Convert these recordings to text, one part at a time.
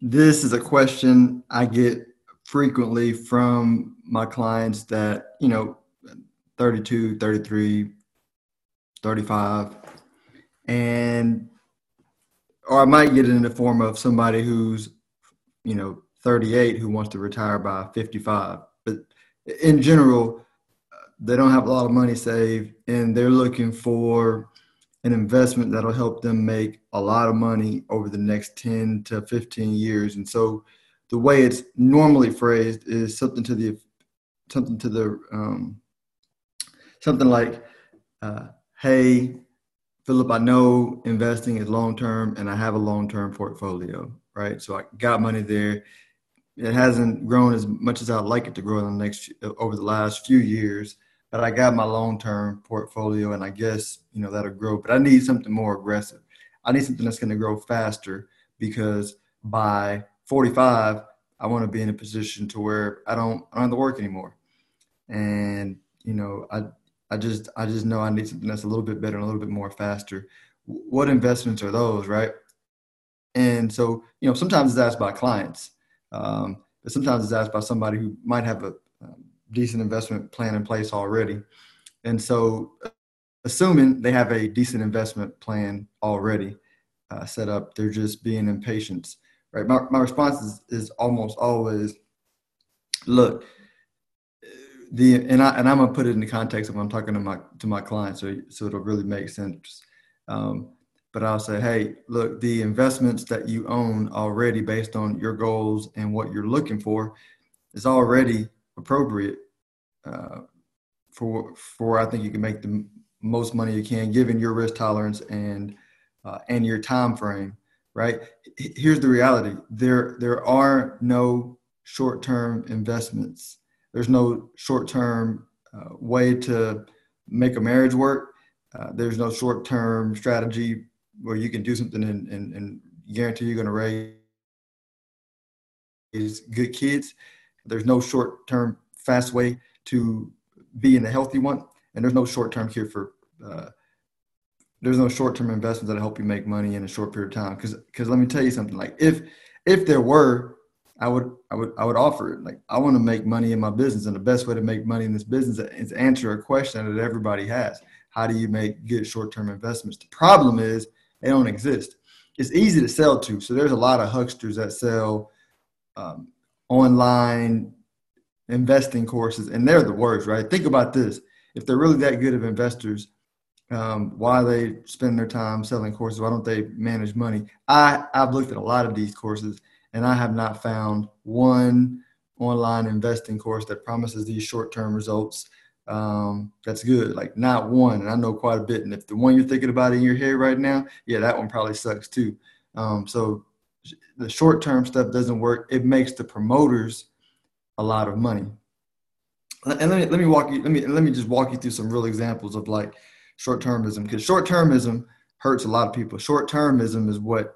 this is a question I get frequently from my clients that, you know, 32, 33, 35, and or I might get it in the form of somebody who's, you know, 38 who wants to retire by 55. But in general, they don't have a lot of money saved and they're looking for an investment that'll help them make a lot of money over the next 10 to 15 years. And so the way it's normally phrased is something to the something to the um, something like, uh, "Hey, Philip, I know investing is long term, and I have a long term portfolio, right? So I got money there. It hasn't grown as much as I'd like it to grow in the next over the last few years, but I got my long term portfolio, and I guess you know that'll grow. But I need something more aggressive. I need something that's going to grow faster because by 45, I want to be in a position to where I don't I don't have to work anymore, and you know I I just I just know I need something that's a little bit better and a little bit more faster. What investments are those, right? And so you know sometimes it's asked by clients, um, but sometimes it's asked by somebody who might have a decent investment plan in place already, and so assuming they have a decent investment plan already uh, set up, they're just being impatient right? My, my response is, is almost always, look, the and I and I'm gonna put it in the context of I'm talking to my to my clients, so so it'll really make sense. Um, but I'll say, hey, look, the investments that you own already, based on your goals and what you're looking for, is already appropriate uh, for for I think you can make the most money you can, given your risk tolerance and uh, and your time frame right? Here's the reality: there there are no short-term investments. There's no short-term uh, way to make a marriage work. Uh, there's no short-term strategy where you can do something and, and, and guarantee you're going to raise good kids. There's no short-term fast way to be in a healthy one, and there's no short-term here for uh, there's no short-term investments that help you make money in a short period of time. Because because let me tell you something. Like if if there were, I would I would I would offer it. Like I want to make money in my business, and the best way to make money in this business is answer a question that everybody has. How do you make good short-term investments? The problem is they don't exist. It's easy to sell to. So there's a lot of hucksters that sell um, online investing courses, and they're the worst, right? Think about this. If they're really that good of investors, um, why they spend their time selling courses. Why don't they manage money? I, I've looked at a lot of these courses and I have not found one online investing course that promises these short term results. Um, that's good. Like not one. And I know quite a bit. And if the one you're thinking about in your head right now, yeah, that one probably sucks too. Um, so the short term stuff doesn't work. It makes the promoters a lot of money. And let me, let me walk you, let me, let me just walk you through some real examples of like, short termism because short termism hurts a lot of people. Short termism is what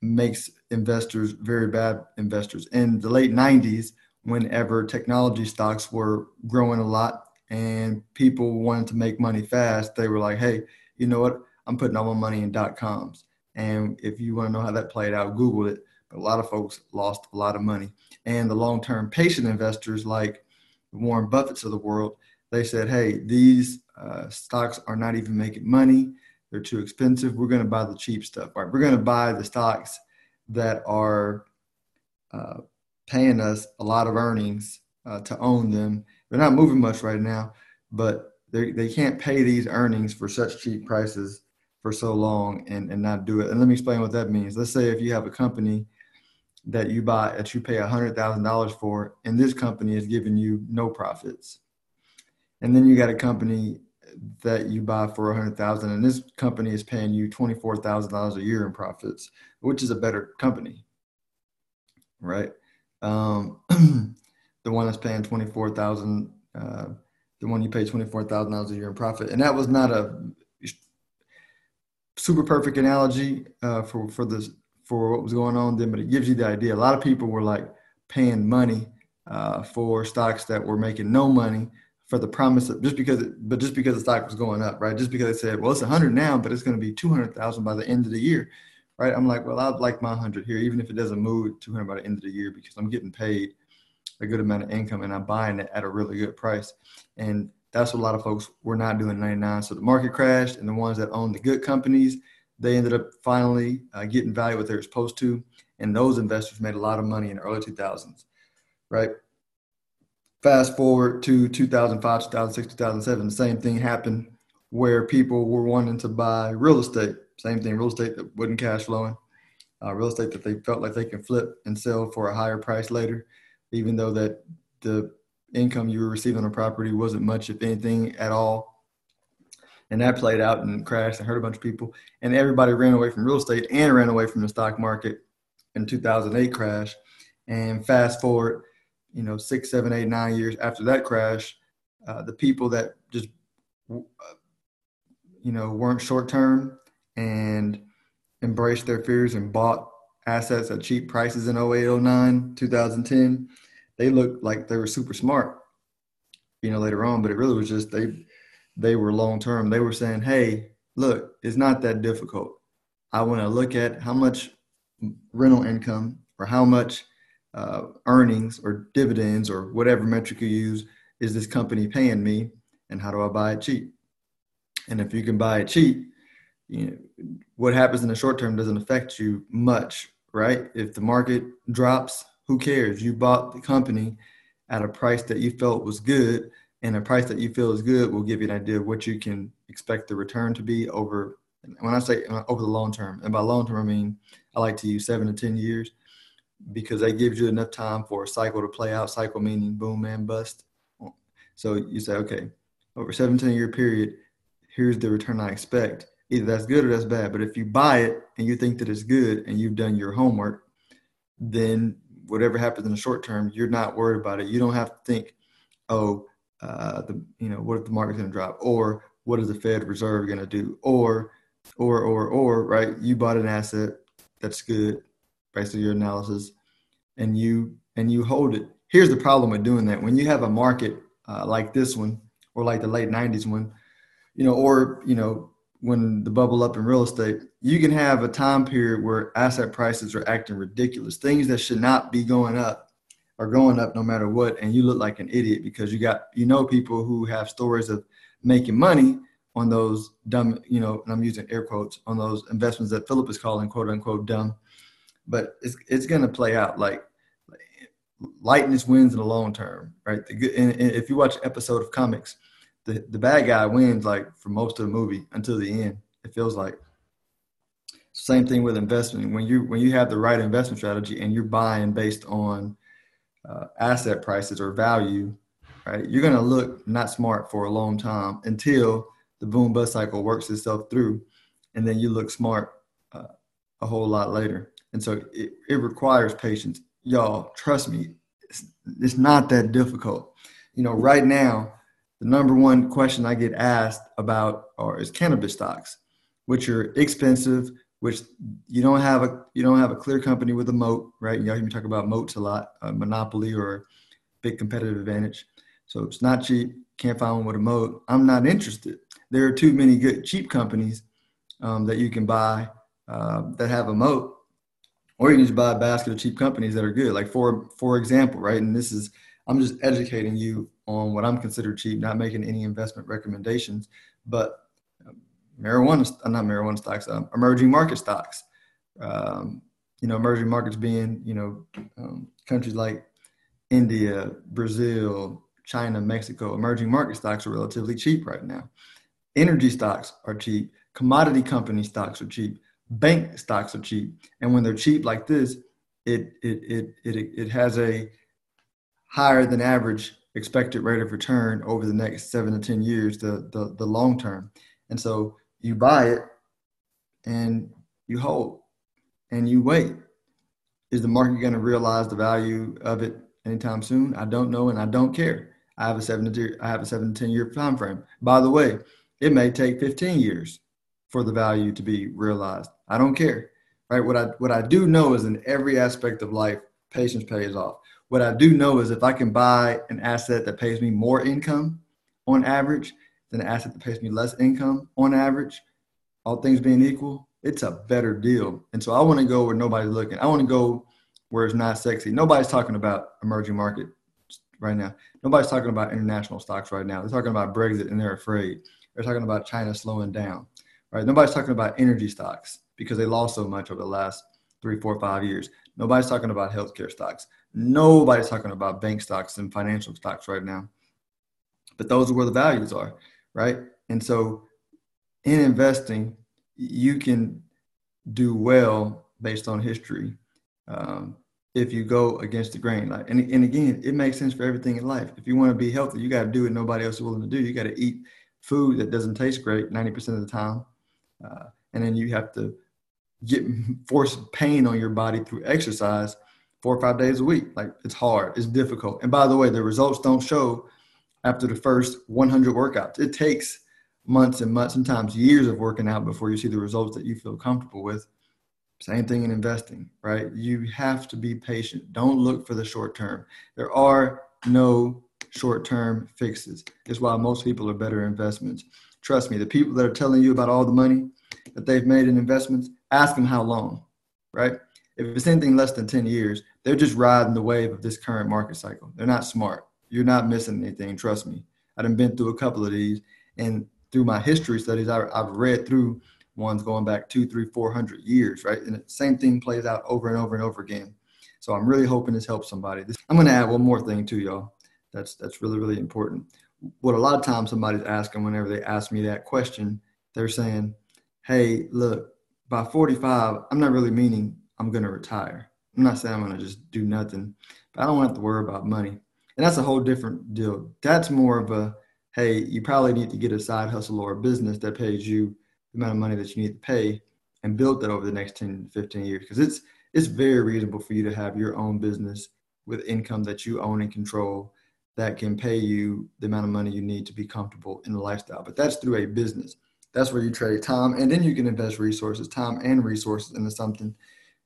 makes investors very bad investors. In the late 90s, whenever technology stocks were growing a lot and people wanted to make money fast, they were like, hey, you know what? I'm putting all my money in dot coms. And if you want to know how that played out, Google it. But a lot of folks lost a lot of money. And the long term patient investors like Warren Buffett's of the world, they said, hey, these uh, stocks are not even making money. They're too expensive. We're going to buy the cheap stuff. Right? We're going to buy the stocks that are uh, paying us a lot of earnings uh, to own them. They're not moving much right now, but they, they can't pay these earnings for such cheap prices for so long and, and not do it. And let me explain what that means. Let's say if you have a company that you buy that you pay $100,000 for, and this company is giving you no profits. And then you got a company that you buy for a hundred thousand, and this company is paying you twenty four thousand dollars a year in profits, which is a better company, right? Um, the one that's paying twenty four thousand, uh, the one you pay twenty four thousand dollars a year in profit, and that was not a super perfect analogy uh, for for this for what was going on then, but it gives you the idea. A lot of people were like paying money uh, for stocks that were making no money for the promise of just because it, but just because the stock was going up, right? Just because they said, well, it's 100 now, but it's going to be 200,000 by the end of the year. right? I'm like, well, I'd like my 100 here, even if it doesn't move 200 by the end of the year, because I'm getting paid a good amount of income and I'm buying it at a really good price. And that's what a lot of folks were not doing in 99. So the market crashed, and the ones that owned the good companies, they ended up finally uh, getting value what they were supposed to. And those investors made a lot of money in the early 2000s, right? Fast forward to 2005, 2006, 2007, the same thing happened where people were wanting to buy real estate. Same thing, real estate that wasn't cash flowing, uh, real estate that they felt like they can flip and sell for a higher price later, even though that the income you were receiving on a property wasn't much, if anything, at all. And that played out and crashed and hurt a bunch of people. And everybody ran away from real estate and ran away from the stock market in 2008 crash. And fast forward, you know, six, seven, eight, nine years after that crash, uh, the people that just, you know, weren't short term and embraced their fears and bought assets at cheap prices in 08, 09, 2010, they looked like they were super smart, you know, later on, but it really was just they they were long term. They were saying, hey, look, it's not that difficult. I want to look at how much rental income or how much uh, earnings or dividends or whatever metric you use is this company paying me and how do I buy it cheap? And if you can buy it cheap, you know, what happens in the short term doesn't affect you much, right? If the market drops, who cares? You bought the company at a price that you felt was good, and a price that you feel is good will give you an idea of what you can expect the return to be over. When I say over the long term, and by long term I mean I like to use seven to ten years because that gives you enough time for a cycle to play out. Cycle meaning boom and bust. So you say, okay, over 17 year period, here's the return I expect. Either that's good or that's bad. But if you buy it and you think that it's good and you've done your homework, then whatever happens in the short term, you're not worried about it. You don't have to think, oh, uh, the you know, what if the market's going to drop, or what is the Fed Reserve going to do, or, or, or, or, right? You bought an asset that's good, based on your analysis, and you and you hold it. Here's the problem with doing that: when you have a market uh, like this one, or like the late '90s one, you know, or you know, when the bubble up in real estate, you can have a time period where asset prices are acting ridiculous. Things that should not be going up are going up no matter what, and you look like an idiot because you got you know people who have stories of making money on those dumb, you know, and I'm using air quotes on those investments that Philip is calling quote unquote dumb. But it's it's to play out like lightness wins in the long term, right? The good, and, and if you watch episode of comics, the, the bad guy wins like for most of the movie until the end. It feels like. Same thing with investing. When you when you have the right investment strategy and you're buying based on uh, asset prices or value, right? You're gonna look not smart for a long time until the boom bust cycle works itself through, and then you look smart uh, a whole lot later. And so it, it requires patience. Y'all, trust me, it's, it's not that difficult. You know, right now, the number one question I get asked about are is cannabis stocks, which are expensive, which you don't have a you don't have a clear company with a moat, right? You hear me talk about moats a lot, a monopoly or big competitive advantage. So it's not cheap. Can't find one with a moat. I'm not interested. There are too many good cheap companies um, that you can buy uh, that have a moat, or you can just buy a basket of cheap companies that are good. Like for for example, right? And this is I'm just educating you on what I'm considered cheap, not making any investment recommendations. But um, marijuana, uh, not marijuana stocks, um, emerging market stocks. Um, you know, emerging markets being you know um, countries like India, Brazil, China, Mexico. Emerging market stocks are relatively cheap right now. Energy stocks are cheap. Commodity company stocks are cheap. Bank stocks are cheap. And when they're cheap like this, it it it it, it has a higher than average expected rate of return over the next seven to 10 years, the, the, the long term. And so you buy it and you hold and you wait. Is the market going to realize the value of it anytime soon? I don't know and I don't care. I have a seven to I have a seven to 10 year time frame. By the way, it may take 15 years for the value to be realized. I don't care. Right. What I what I do know is in every aspect of life, patience pays off. What I do know is if I can buy an asset that pays me more income on average than an asset that pays me less income on average, all things being equal, it's a better deal. And so I want to go where nobody's looking. I want to go where it's not sexy. Nobody's talking about emerging market right now. Nobody's talking about international stocks right now. They're talking about Brexit and they're afraid. They're talking about China slowing down, right? Nobody's talking about energy stocks because they lost so much over the last three, four, five years. Nobody's talking about healthcare stocks. Nobody's talking about bank stocks and financial stocks right now. But those are where the values are, right? And so in investing, you can do well based on history um, if you go against the grain. Like, and, and again, it makes sense for everything in life. If you want to be healthy, you got to do what nobody else is willing to do. You got to eat food that doesn't taste great 90% of the time. Uh, and then you have to get force pain on your body through exercise four or five days a week. Like it's hard, it's difficult. And by the way, the results don't show after the first 100 workouts. It takes months and months, sometimes years of working out before you see the results that you feel comfortable with. Same thing in investing, right? You have to be patient. Don't look for the short term. There are no short term fixes. It's why most people are better investments. Trust me, the people that are telling you about all the money that they've made in investments, ask them how long, right? If it's anything less than 10 years, they're just riding the wave of this current market cycle. They're not smart. You're not missing anything, trust me. I've been through a couple of these, and through my history studies, I, have read through ones going back two, three, four hundred years, right? And the same thing plays out over and over and over again. So I'm really hoping this helps somebody. This, I'm going to add one more thing to y'all. That's that's really really important. What a lot of times somebody's asking whenever they ask me that question, they're saying, "Hey, look, by 45, I'm not really meaning I'm going to retire. I'm not saying I'm going to just do nothing, but I don't have to worry about money. And that's a whole different deal. That's more of a, hey, you probably need to get a side hustle or a business that pays you the amount of money that you need to pay and build that over the next 10 15 years. Because it's, it's very reasonable for you to have your own business with income that you own and control that can pay you the amount of money you need to be comfortable in the lifestyle. But that's through a business. That's where you trade time and then you can invest resources, time and resources into something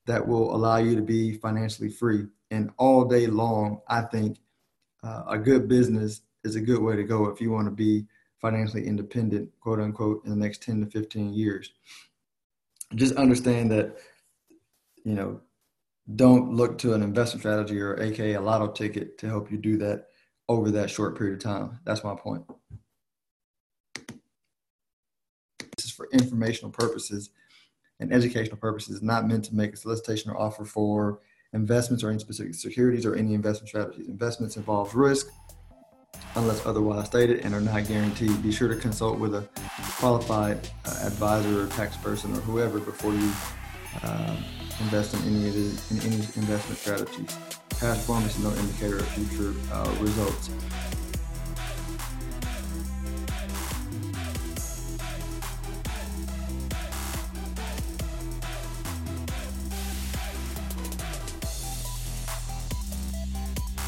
that will allow you to be financially free. And all day long, I think uh, a good business is a good way to go if you want to be financially independent, quote unquote, in the next 10 to 15 years. Just understand that, you know, don't look to an investment strategy or AKA a lotto ticket to help you do that over that short period of time. That's my point. This is for informational purposes and educational purposes, not meant to make a solicitation or offer for investments or any specific securities or any investment strategies. Investments involve risk unless otherwise stated and are not guaranteed. Be sure to consult with a qualified uh, advisor or tax person or whoever before you uh, invest in any of the, in any investment strategies. Past performance is no indicator of future uh, results.